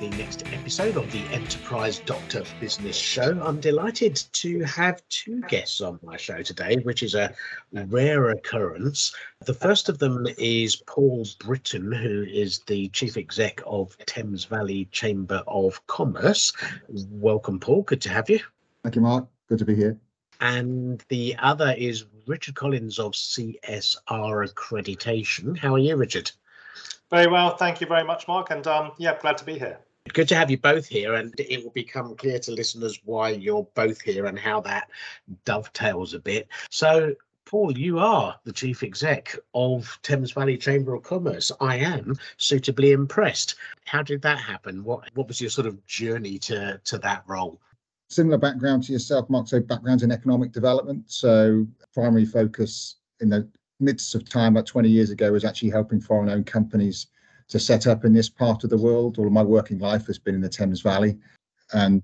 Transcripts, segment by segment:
the next episode of the Enterprise Doctor Business Show. I'm delighted to have two guests on my show today, which is a rare occurrence. The first of them is Paul Britton, who is the Chief Exec of Thames Valley Chamber of Commerce. Welcome, Paul. Good to have you. Thank you, Mark. Good to be here. And the other is Richard Collins of CSR Accreditation. How are you, Richard? Very well, thank you very much, Mark, and um, yeah, glad to be here. Good to have you both here, and it will become clear to listeners why you're both here and how that dovetails a bit. So, Paul, you are the chief exec of Thames Valley Chamber of Commerce. I am suitably impressed. How did that happen? What what was your sort of journey to to that role? Similar background to yourself, Mark. So background in economic development. So primary focus in the midst of time, about 20 years ago, was actually helping foreign owned companies to set up in this part of the world. All of my working life has been in the Thames Valley. And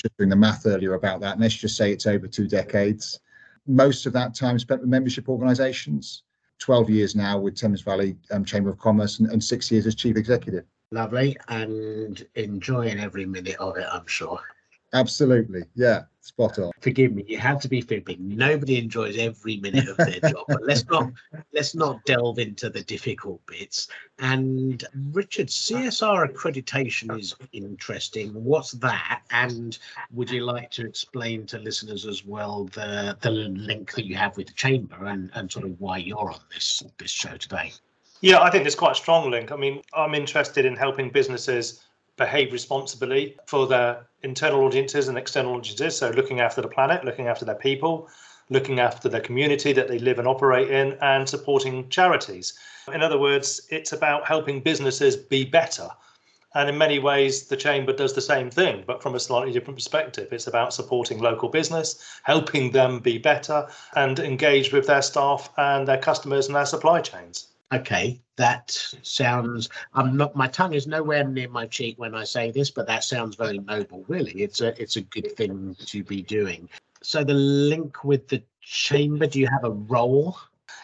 just doing the math earlier about that, let's just say it's over two decades. Most of that time spent with membership organisations. 12 years now with Thames Valley um, Chamber of Commerce and, and six years as chief executive. Lovely and enjoying every minute of it, I'm sure. Absolutely. Yeah, spot on. Forgive me, you have to be fibbing. Nobody enjoys every minute of their job, but let's not let's not delve into the difficult bits. And Richard, CSR accreditation is interesting. What's that? And would you like to explain to listeners as well the the link that you have with the chamber and, and sort of why you're on this this show today? Yeah, I think there's quite a strong link. I mean, I'm interested in helping businesses behave responsibly for their internal audiences and external audiences. So, looking after the planet, looking after their people, looking after the community that they live and operate in, and supporting charities. In other words, it's about helping businesses be better. And in many ways, the Chamber does the same thing, but from a slightly different perspective. It's about supporting local business, helping them be better, and engage with their staff and their customers and their supply chains. Okay, that sounds. I'm not. My tongue is nowhere near my cheek when I say this, but that sounds very noble. Really, it's a it's a good thing to be doing. So the link with the chamber. Do you have a role?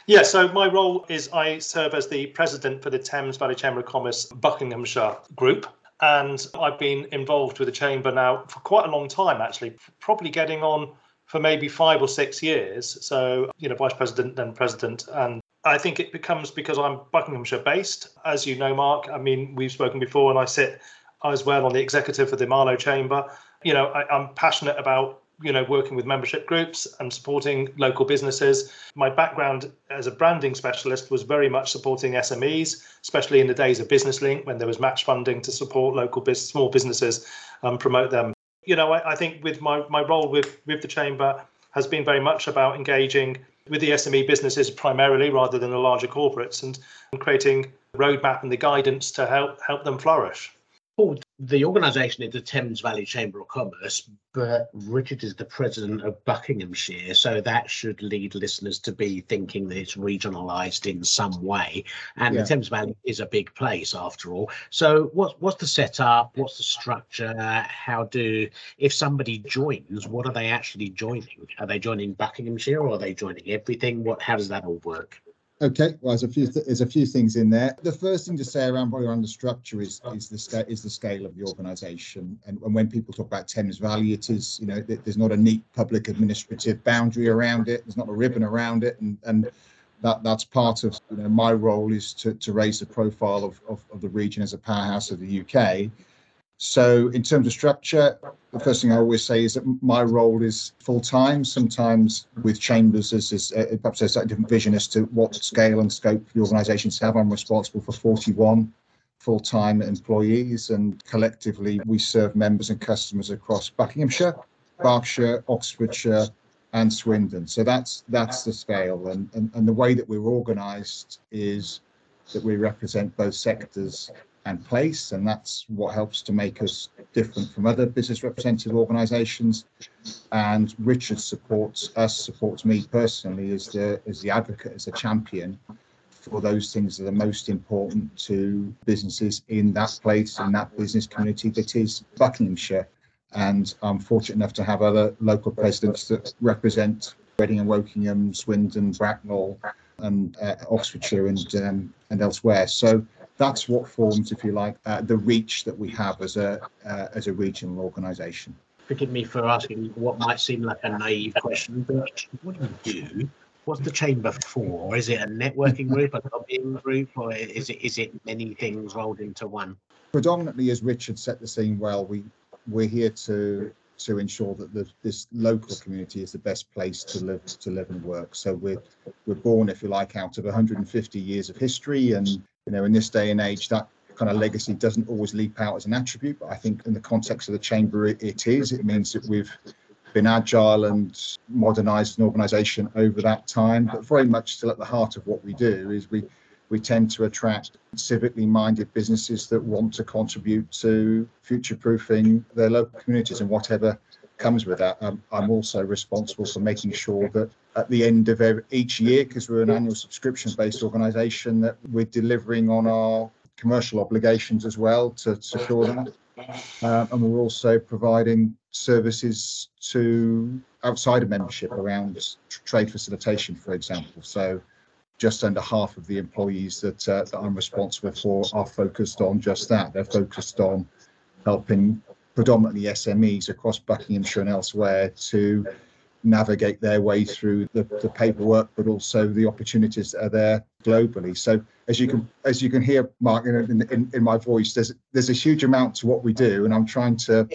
Yeah, so my role is I serve as the president for the Thames Valley Chamber of Commerce Buckinghamshire Group. And I've been involved with the chamber now for quite a long time, actually, probably getting on for maybe five or six years. So, you know, vice president, then president, and I think it becomes because I'm Buckinghamshire based. As you know, Mark, I mean, we've spoken before, and I sit as well on the executive for the Marlow Chamber. You know, I, I'm passionate about you know working with membership groups and supporting local businesses my background as a branding specialist was very much supporting smes especially in the days of business link when there was match funding to support local small businesses and promote them you know I, I, think with my, my role with with the chamber has been very much about engaging with the SME businesses primarily rather than the larger corporates and, and creating roadmap and the guidance to help help them flourish. Paul, the organisation is the Thames Valley Chamber of Commerce, but Richard is the president of Buckinghamshire, so that should lead listeners to be thinking that it's regionalised in some way. And yeah. the Thames Valley is a big place after all. So, what's what's the setup? What's the structure? How do if somebody joins, what are they actually joining? Are they joining Buckinghamshire or are they joining everything? What how does that all work? Okay, well, there's a few th- there's a few things in there. The first thing to say around probably around the structure is is the scale is the scale of the organisation, and, and when people talk about Thames Valley, it is you know there's not a neat public administrative boundary around it. There's not a ribbon around it, and and that that's part of you know my role is to to raise the profile of, of, of the region as a powerhouse of the UK so, in terms of structure, the first thing I always say is that my role is full time. Sometimes with chambers, as uh, perhaps there's a different vision as to what scale and scope the organisations have. I'm responsible for 41 full time employees, and collectively we serve members and customers across Buckinghamshire, Berkshire, Oxfordshire, and Swindon. So that's that's the scale, and and, and the way that we're organised is that we represent both sectors and place, and that's what helps to make us different from other business representative organisations. And Richard supports us, supports me personally as the as the advocate, as a champion for those things that are most important to businesses in that place, in that business community that is Buckinghamshire. And I'm fortunate enough to have other local presidents that represent Reading and Wokingham, Swindon, Bracknell, and uh, Oxfordshire and um, and elsewhere. So that's what forms, if you like, uh, the reach that we have as a uh, as a regional organisation. Forgive me for asking what might seem like a naive question, but what do you do? What's the chamber for? Is it a networking group, a lobbying group, or is it is it many things rolled into one? Predominantly, as Richard set the scene well, we we're here to to ensure that the, this local community is the best place to live to live and work. So we're we're born, if you like, out of 150 years of history, and you know, in this day and age, that kind of legacy doesn't always leap out as an attribute. But I think in the context of the chamber, it, it is. It means that we've been agile and modernized an organization over that time, but very much still at the heart of what we do is we we tend to attract civically minded businesses that want to contribute to future proofing their local communities and whatever comes with that. Um, I'm also responsible for making sure that at the end of each year, because we're an annual subscription based organisation, that we're delivering on our commercial obligations as well to secure that. Uh, and we're also providing services to outside of membership around trade facilitation, for example. So just under half of the employees that, uh, that I'm responsible for are focused on just that. They're focused on helping predominantly SMEs across Buckinghamshire and elsewhere to navigate their way through the, the paperwork, but also the opportunities that are there globally. So as you can as you can hear, Mark, in, in, in my voice, there's there's a huge amount to what we do, and I'm trying to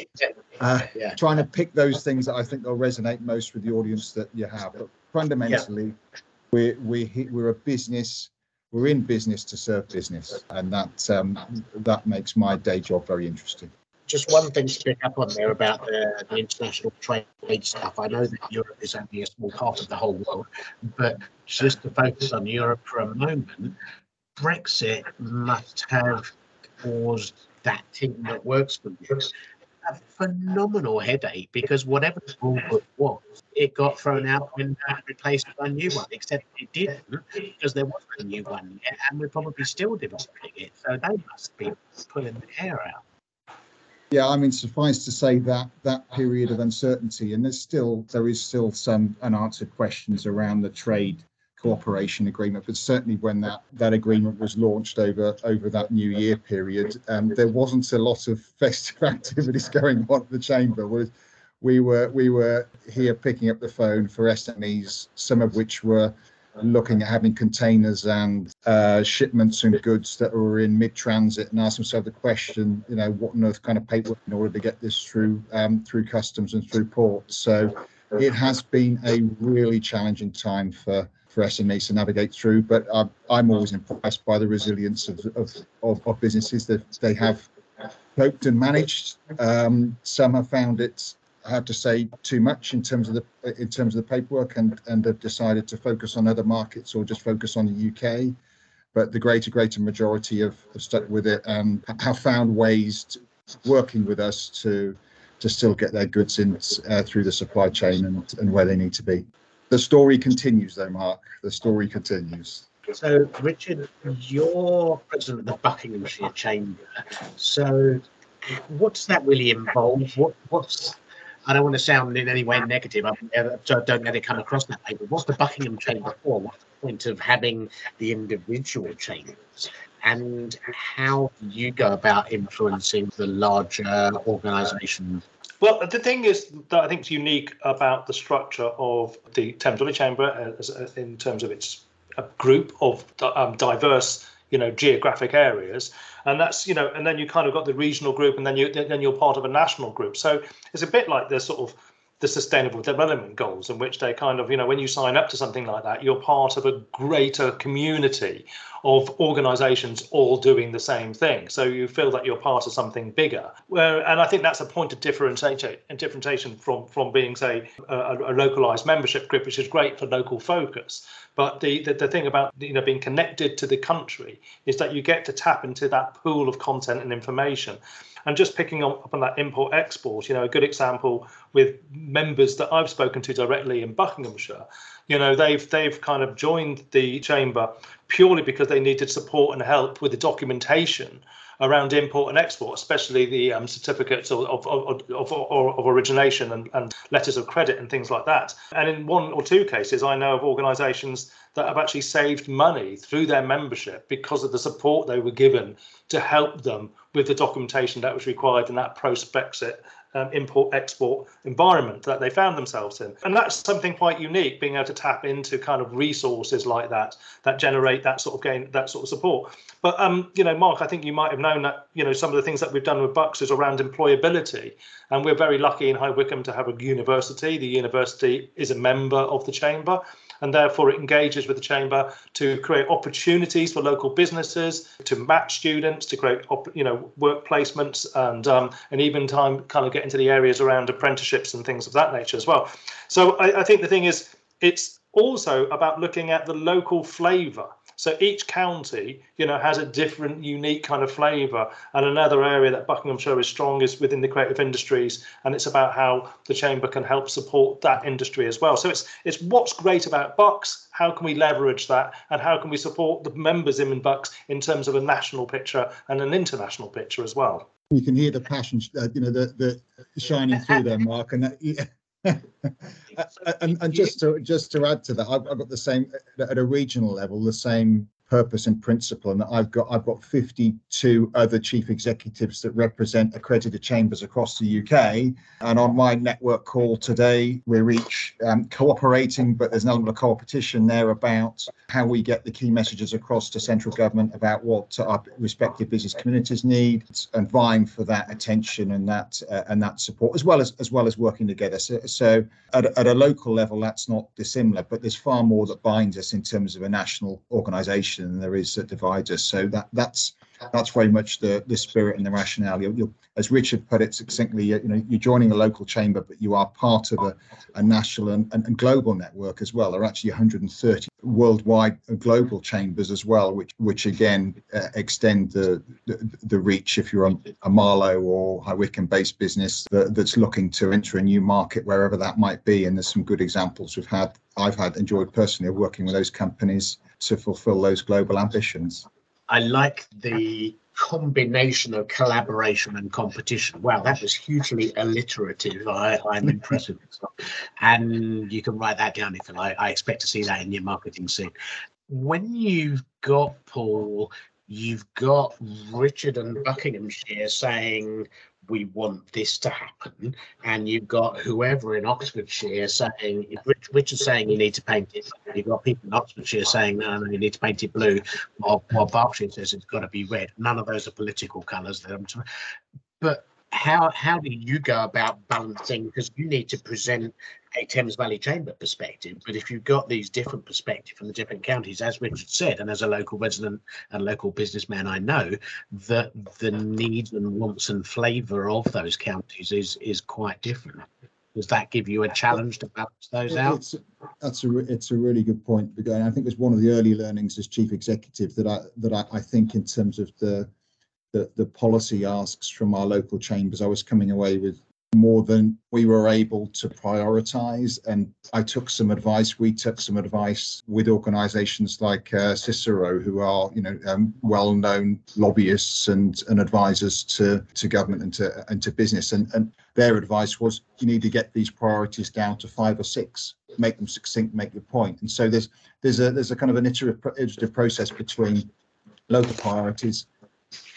uh, yeah. trying to pick those things that I think will resonate most with the audience that you have. But fundamentally, yeah we're we we're a business. We're in business to serve business, and that um, that makes my day job very interesting. Just one thing to pick up on there about the, the international trade stuff. I know that Europe is only a small part of the whole world, but just to focus on Europe for a moment, Brexit must have caused that team that works for you a phenomenal headache because whatever the rule book was, it got thrown out and replaced by a new one, except it didn't because there wasn't a new one yet, and we're probably still developing it. So they must be pulling the hair out. Yeah, I mean, suffice to say that that period of uncertainty, and there's still there is still some unanswered questions around the trade cooperation agreement, but certainly when that, that agreement was launched over over that New Year period, um, there wasn't a lot of festive activities going on at the chamber. Was we were we were here picking up the phone for SMEs, some of which were looking at having containers and uh, shipments and goods that were in mid-transit and ask themselves the question, you know, what on earth kind of paperwork in order to get this through um, through customs and through ports. So it has been a really challenging time for for SMEs to navigate through. But I'm, I'm always impressed by the resilience of, of, of, of businesses that they have coped and managed. Um, some have found it, have to say, too much in terms of the in terms of the paperwork, and and have decided to focus on other markets or just focus on the UK. But the greater greater majority have, have stuck with it and have found ways to, working with us to to still get their goods in uh, through the supply chain and, and where they need to be the story continues, though, Mark. The story continues. So, Richard, you're president of the Buckinghamshire Chamber. So, what does that really involve? What, what's I don't want to sound in any way negative, so don't let it come across that way. But what's the Buckingham Chamber for? What's the point of having the individual chambers? And how do you go about influencing the larger organisation well, the thing is that I think is unique about the structure of the Thames Valley Chamber uh, as, as, in terms of its uh, group of um, diverse, you know, geographic areas, and that's you know, and then you kind of got the regional group, and then you then you're part of a national group. So it's a bit like the sort of the sustainable development goals in which they kind of you know when you sign up to something like that you're part of a greater community of organizations all doing the same thing. So you feel that you're part of something bigger. Where and i think that's a point of differentiation differentiation from from being say a, a localized membership group which is great for local focus but the, the, the thing about you know being connected to the country is that you get to tap into that pool of content and information. And just picking up on that import export, you know, a good example with members that I've spoken to directly in Buckinghamshire, you know, they've they've kind of joined the chamber purely because they needed support and help with the documentation around import and export, especially the um, certificates of, of, of, of, origination and, and, letters of credit and things like that. And in one or two cases, I know of organisations that have actually saved money through their membership because of the support they were given to help them with the documentation that was required in that post Brexit um, import export environment that they found themselves in. And that's something quite unique, being able to tap into kind of resources like that that generate that sort of gain, that sort of support. But um, you know, Mark, I think you might have known that you know some of the things that we've done with Bucks is around employability, and we're very lucky in High Wycombe to have a university. The university is a member of the chamber, and therefore it engages with the chamber to create opportunities for local businesses to match students to create you know work placements and um, and even time kind of get into the areas around apprenticeships and things of that nature as well. So I, I think the thing is it's also about looking at the local flavour so each county, you know, has a different, unique kind of flavour. And another area that Buckinghamshire is strong is within the creative industries, and it's about how the chamber can help support that industry as well. So it's it's what's great about Bucks. how can we leverage that, and how can we support the members in Bucks in terms of a national picture and an international picture as well. You can hear the passion, uh, you know, the the shining through there, Mark, and that, yeah. and, and just to just to add to that, I've, I've got the same at a regional level, the same purpose and principle and I've got I've got 52 other chief executives that represent accredited chambers across the UK and on my network call today we're each um, cooperating but there's an element of competition there about how we get the key messages across to central government about what our respective business communities need and vying for that attention and that uh, and that support as well as as well as working together. So, so at, at a local level that's not dissimilar but there's far more that binds us in terms of a national organization than there is that divides us. So that that's that's very much the the spirit and the rationale. You're, you're, as Richard put it succinctly, you know, you're joining a local chamber, but you are part of a, a national and, and, and, global network as well. There are actually 130 worldwide global chambers as well, which which again uh, extend the, the, the reach. If you're on a Marlow or High Wycombe based business that, that's looking to enter a new market, wherever that might be, and there's some good examples we've had. I've had enjoyed personally working with those companies to fulfill those global ambitions. I like the combination of collaboration and competition. Wow, that was hugely alliterative. I, I'm impressed with it. And you can write that down if you like. I expect to see that in your marketing soon. When you've got Paul, you've got Richard and Buckinghamshire saying, we want this to happen. And you've got whoever in Oxfordshire saying, Rich, Richard saying you need to paint it. You've got people in Oxfordshire saying, no, no, you need to paint it blue. While, while Berkshire says it's got to be red. None of those are political colours. But how how do you go about balancing because you need to present a Thames Valley Chamber perspective, but if you've got these different perspectives from the different counties, as Richard said, and as a local resident and local businessman, I know that the needs and wants and flavour of those counties is is quite different. Does that give you a challenge to balance those out? It's, that's a it's a really good point. I think it's one of the early learnings as chief executive that I that I, I think in terms of the the, the policy asks from our local chambers, I was coming away with more than we were able to prioritize. And I took some advice. We took some advice with organizations like uh, Cicero, who are, you know, um, well-known lobbyists and, and advisors to, to government and to, and to business. And, and their advice was you need to get these priorities down to five or six, make them succinct, make your point. And so there's there's a there's a kind of an iterative, iterative process between local priorities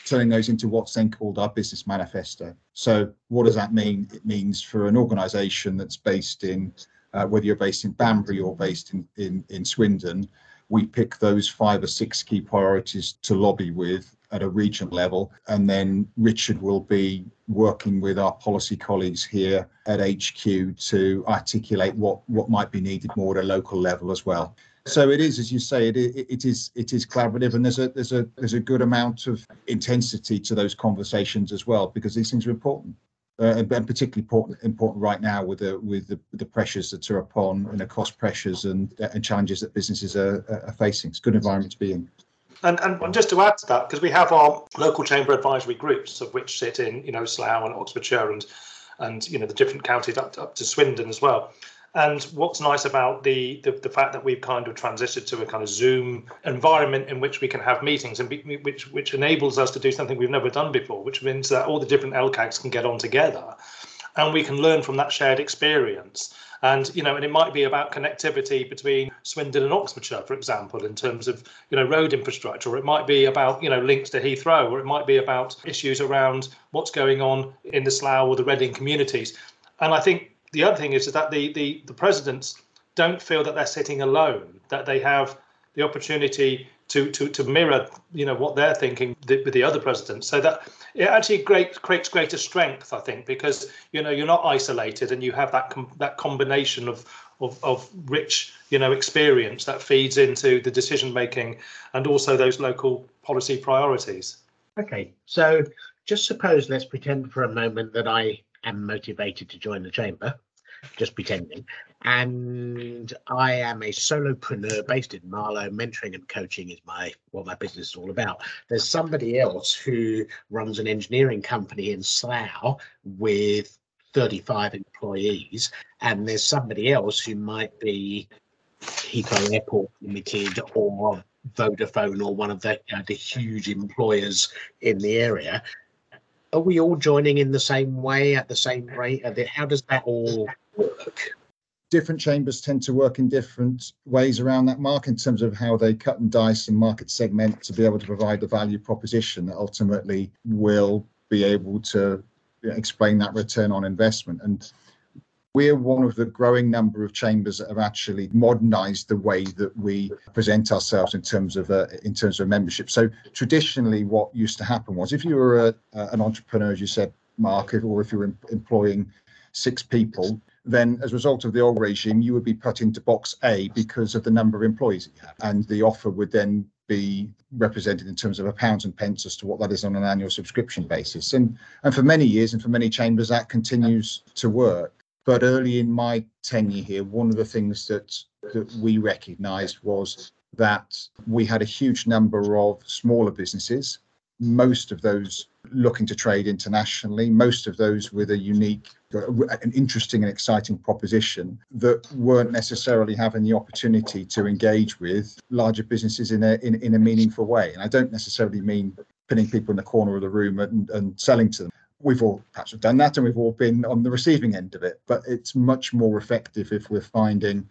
turning those into what's then called our business manifesto. So what does that mean? It means for an organisation that's based in, uh, whether you're based in Banbury or based in, in, in Swindon, we pick those five or six key priorities to lobby with at a regional level. And then Richard will be working with our policy colleagues here at HQ to articulate what, what might be needed more at a local level as well. So it is, as you say, it, it, is it is collaborative, and there's a there's a there's a good amount of intensity to those conversations as well because these things are important. Uh, and, particularly important, important right now with the with the, the pressures that are upon and the cost pressures and and challenges that businesses are, are facing. It's a good environment to be in. And, and just to add to that, because we have our local chamber advisory groups, of which sit in, you know, Slough and Oxfordshire and and you know the different counties up up to Swindon as well. And what's nice about the, the, the fact that we've kind of transitioned to a kind of Zoom environment in which we can have meetings and be, which which enables us to do something we've never done before, which means that all the different LCAGs can get on together, and we can learn from that shared experience. And you know, and it might be about connectivity between Swindon and Oxfordshire, for example, in terms of you know road infrastructure, or it might be about you know links to Heathrow, or it might be about issues around what's going on in the Slough or the Reading communities. And I think the other thing is, is that the, the, the presidents don't feel that they're sitting alone, that they have the opportunity to, to, to mirror, you know, what they're thinking with the other presidents. So that it actually great, creates greater strength, I think, because, you know, you're not isolated and you have that com- that combination of, of, of rich, you know, experience that feeds into the decision making and also those local policy priorities. Okay, so just suppose let's pretend for a moment that I am motivated to join the chamber, just pretending. And I am a solopreneur based in Marlow. Mentoring and coaching is my what my business is all about. There's somebody else who runs an engineering company in Slough with 35 employees, and there's somebody else who might be Heathrow Airport Limited or Vodafone or one of the, the huge employers in the area are we all joining in the same way at the same rate? How does that all work? Different chambers tend to work in different ways around that mark in terms of how they cut and dice and market segment to be able to provide the value proposition that ultimately will be able to explain that return on investment. And we're one of the growing number of chambers that have actually modernized the way that we present ourselves in terms of uh, in terms of membership. So traditionally, what used to happen was if you were a, an entrepreneur, as you said, Mark, or if you were employing six people, then as a result of the old regime, you would be put into box A because of the number of employees that you have, and the offer would then be represented in terms of a pounds and pence as to what that is on an annual subscription basis. And and for many years and for many chambers that continues to work. But early in my tenure here, one of the things that that we recognised was that we had a huge number of smaller businesses, most of those looking to trade internationally, most of those with a unique, an interesting and exciting proposition that weren't necessarily having the opportunity to engage with larger businesses in a in, in a meaningful way. And I don't necessarily mean pinning people in the corner of the room and, and selling to them we've all perhaps have done that and we've all been on the receiving end of it but it's much more effective if we're finding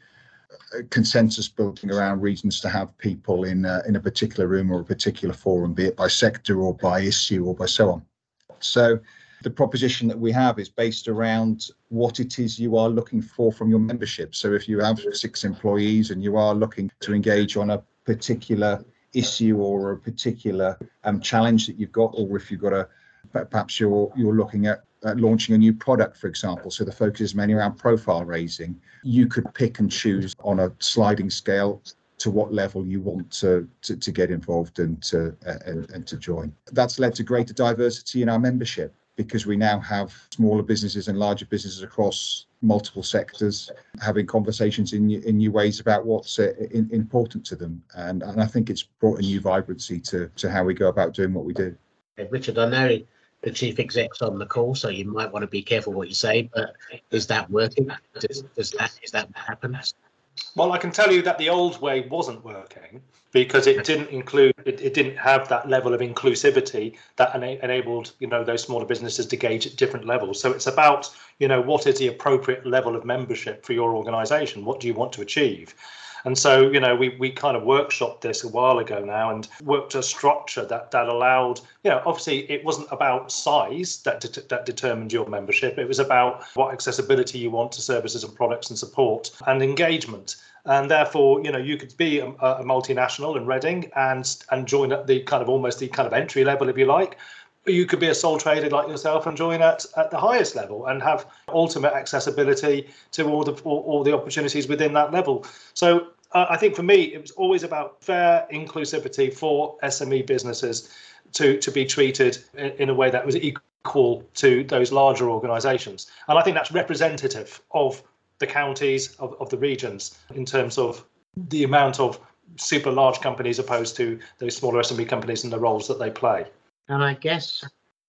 consensus building around reasons to have people in uh, in a particular room or a particular forum be it by sector or by issue or by so on. So the proposition that we have is based around what it is you are looking for from your membership. So if you have six employees and you are looking to engage on a particular issue or a particular um, challenge that you've got or if you've got a perhaps you're you're looking at launching a new product, for example. So the focus is mainly around profile raising. You could pick and choose on a sliding scale to what level you want to to, to get involved and to uh, and, and to join. That's led to greater diversity in our membership because we now have smaller businesses and larger businesses across multiple sectors having conversations in in new ways about what's uh, in, important to them and and I think it's brought a new vibrancy to to how we go about doing what we do. Richard, I know the chief exec's on the call, so you might want to be careful what you say. But is that working? Does, does that is that what happens? Well, I can tell you that the old way wasn't working because it didn't include it, it didn't have that level of inclusivity that ena- enabled you know those smaller businesses to gauge at different levels. So it's about you know what is the appropriate level of membership for your organisation? What do you want to achieve? And so, you know, we, we kind of workshopped this a while ago now and worked a structure that, that allowed, you know, obviously it wasn't about size that, de- that determined your membership. It was about what accessibility you want to services and products and support and engagement. And therefore, you know, you could be a, a multinational in Reading and and join at the kind of almost the kind of entry level, if you like, you could be a sole trader like yourself and join at, at the highest level and have ultimate accessibility to all the all, all the opportunities within that level. So uh, I think for me, it was always about fair inclusivity for SME businesses to to be treated in, in a way that was equal to those larger organisations, and I think that's representative of the counties of, of the regions in terms of the amount of super large companies opposed to those smaller SME companies and the roles that they play. And I guess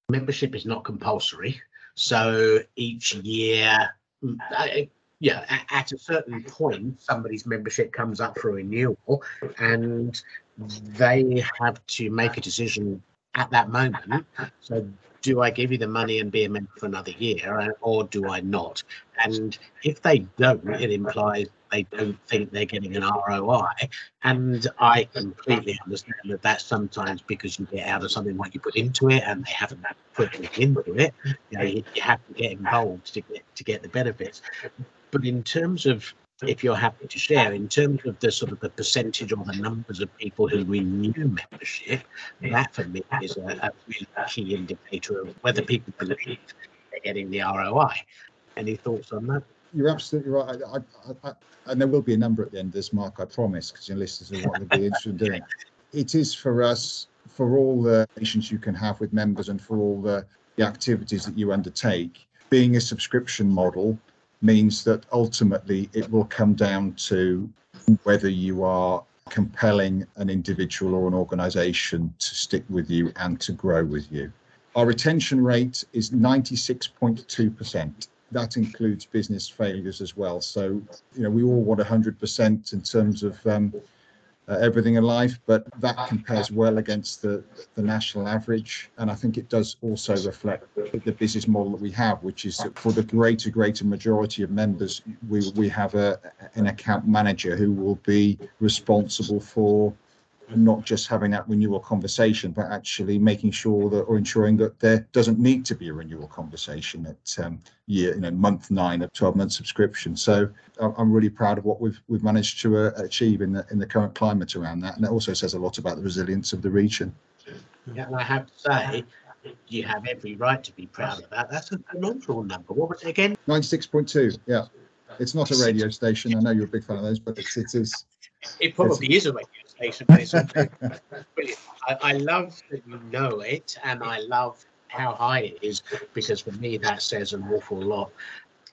membership is not compulsory. So each year, mm, yeah, at, at a certain point, somebody's membership comes up for renewal and they have to make a decision at that moment. So, do I give you the money and be a member for another year, or do I not? And if they don't, it implies they don't think they're getting an ROI. And I completely understand that that's sometimes because you get out of something what you put into it, and they haven't put anything into it. You know, you, you have to get involved to get to get the benefits. But in terms of if you're happy to share, in terms of the sort of the percentage or the numbers of people who renew membership, that for me is a, a really key indicator of whether people believe they're getting the ROI. Any thoughts on that? You're absolutely right. I, I, I, and there will be a number at the end of this, Mark, I promise, because your listeners are what they'll be interested in doing. It is for us, for all the relations you can have with members and for all the, the activities that you undertake, being a subscription model means that ultimately it will come down to whether you are compelling an individual or an organization to stick with you and to grow with you. Our retention rate is 96.2%. That includes business failures as well. So, you know, we all want 100% in terms of um, uh, everything in life, but that compares well against the, the national average. And I think it does also reflect the business model that we have, which is that for the greater, greater majority of members, we, we have a, an account manager who will be responsible for not just having that renewal conversation, but actually making sure that or ensuring that there doesn't need to be a renewal conversation at um, year, you know, month nine of 12 month subscription. So I'm really proud of what we've we've managed to uh, achieve in the in the current climate around that, and it also says a lot about the resilience of the region. Yeah, and I have to say, you have every right to be proud of that. That's a phenomenal number. What was it again? 96.2. Yeah, it's not a radio station. I know you're a big fan of those, but it's, it is. It probably is a radio But it's brilliant. I, I love that you know it, and I love how high it is because for me that says an awful lot.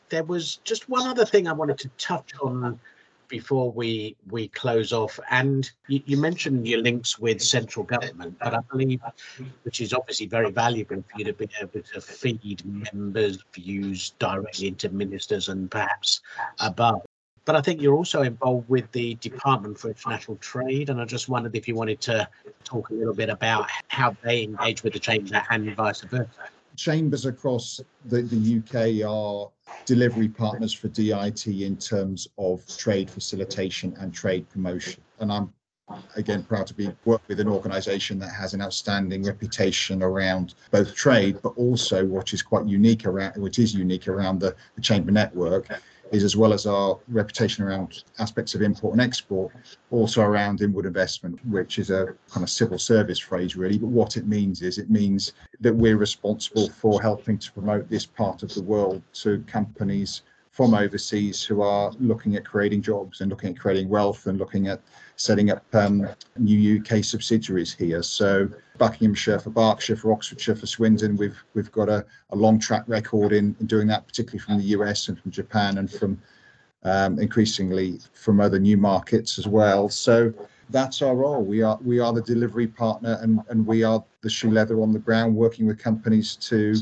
There was just one other thing I wanted to touch on before we we close off and you, you, mentioned your links with central government but i believe which is obviously very valuable for you to be able to feed members views directly into ministers and perhaps above but i think you're also involved with the department for international trade and i just wondered if you wanted to talk a little bit about how they engage with the chamber and vice versa chambers across the, the UK are delivery partners for DIT in terms of trade facilitation and trade promotion. And I'm again proud to be work with an organization that has an outstanding reputation around both trade but also what is quite unique around which is unique around the, the chamber network is as well as our reputation around aspects of import and export, also around inward investment, which is a kind of civil service phrase, really. But what it means is it means that we're responsible for helping to promote this part of the world to companies from overseas who are looking at creating jobs and looking at creating wealth and looking at setting up um, new UK subsidiaries here. So Buckinghamshire for Berkshire, for Oxfordshire, for Swindon, we've we've got a, a long track record in, in, doing that, particularly from the US and from Japan and from um, increasingly from other new markets as well. So that's our role. We are we are the delivery partner and and we are the shoe leather on the ground, working with companies to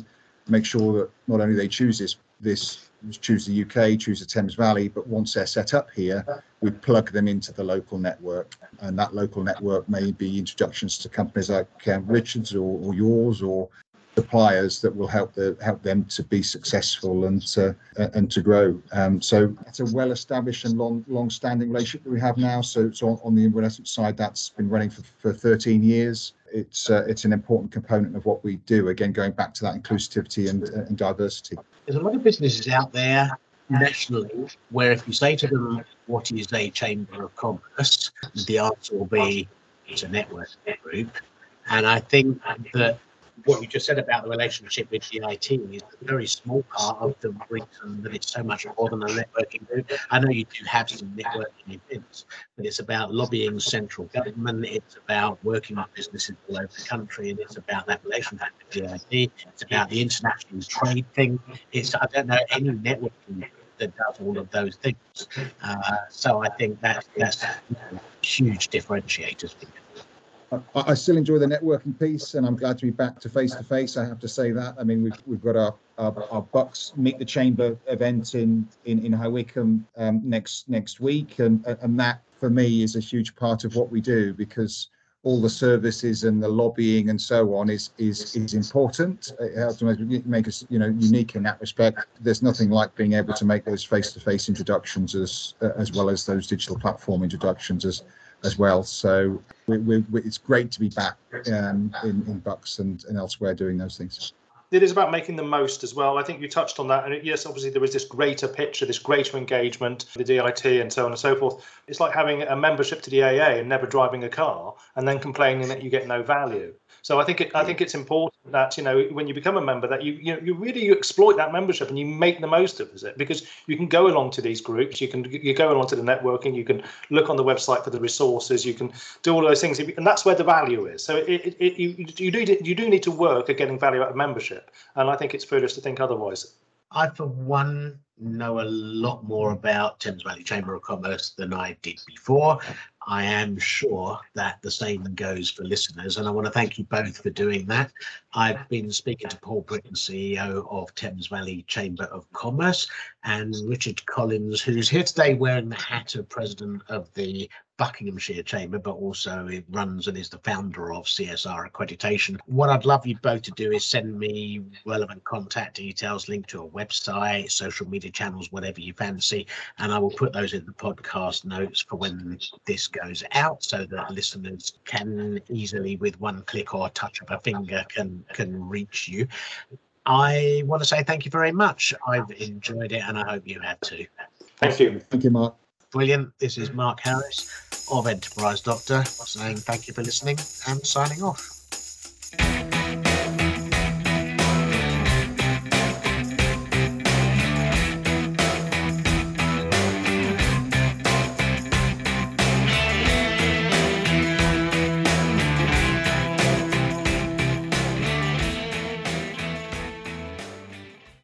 make sure that not only they choose this this choose the UK, choose the Thames Valley, but once they're set up here, we plug them into the local network. And that local network may be introductions to companies like um, Richards or, or, yours or suppliers that will help the help them to be successful and to uh, and to grow. Um, so it's a well-established and long long-standing relationship that we have now. So, so on, on the investment side, that's been running for, for 13 years. It's uh, it's an important component of what we do. Again, going back to that inclusivity and, uh, and diversity there's a lot of businesses out there nationally where if you say to them, what is a chamber of commerce, the answer will be it's a network group. And I think that what you just said about the relationship with DIT is a very small part of the reason that it's so much more than a networking group. I know you do have some networking events, but it's about lobbying central government, it's about working with businesses all over the country, and it's about that relationship with DIT, it's about the international trade thing. It's I don't know any networking that does all of those things. Uh, so I think that that's huge differentiators for you. I, I still enjoy the networking piece, and I'm glad to be back to face to face. I have to say that. I mean, we've we've got our our, our Bucks Meet the Chamber event in in in High Wycombe um, next next week, and and that for me is a huge part of what we do because all the services and the lobbying and so on is is is important. It helps make us you know unique in that respect. There's nothing like being able to make those face-to-face introductions as as well as those digital platform introductions as as well. So we, we, we, it's great to be back um, in in Bucks and, and elsewhere doing those things it is about making the most as well. I think you touched on that. And yes, obviously there was this greater picture, this greater engagement, the DIT and so on and so forth. It's like having a membership to the AA and never driving a car and then complaining that you get no value. So I think it, I think it's important that you know when you become a member that you you, you really you exploit that membership and you make the most of it because you can go along to these groups, you can you go along to the networking, you can look on the website for the resources, you can do all those things, and that's where the value is. So it, it, it you you do you do need to work at getting value out of membership, and I think it's foolish to think otherwise. I, for one, know a lot more about Thames Valley Chamber of Commerce than I did before. I am sure that the same goes for listeners, and I want to thank you both for doing that. I've been speaking to Paul Britton, CEO of Thames Valley Chamber of Commerce, and Richard Collins, who's here today wearing the hat of president of the Buckinghamshire Chamber, but also it runs and is the founder of CSR accreditation. What I'd love you both to do is send me relevant contact details, link to a website, social media channels, whatever you fancy, and I will put those in the podcast notes for when this goes out so that listeners can easily with one click or touch of a finger can can reach you. I want to say thank you very much. I've enjoyed it and I hope you have too. Thank you. Thank you, Mark. Brilliant. This is Mark Harris of Enterprise Doctor saying thank you for listening and signing off.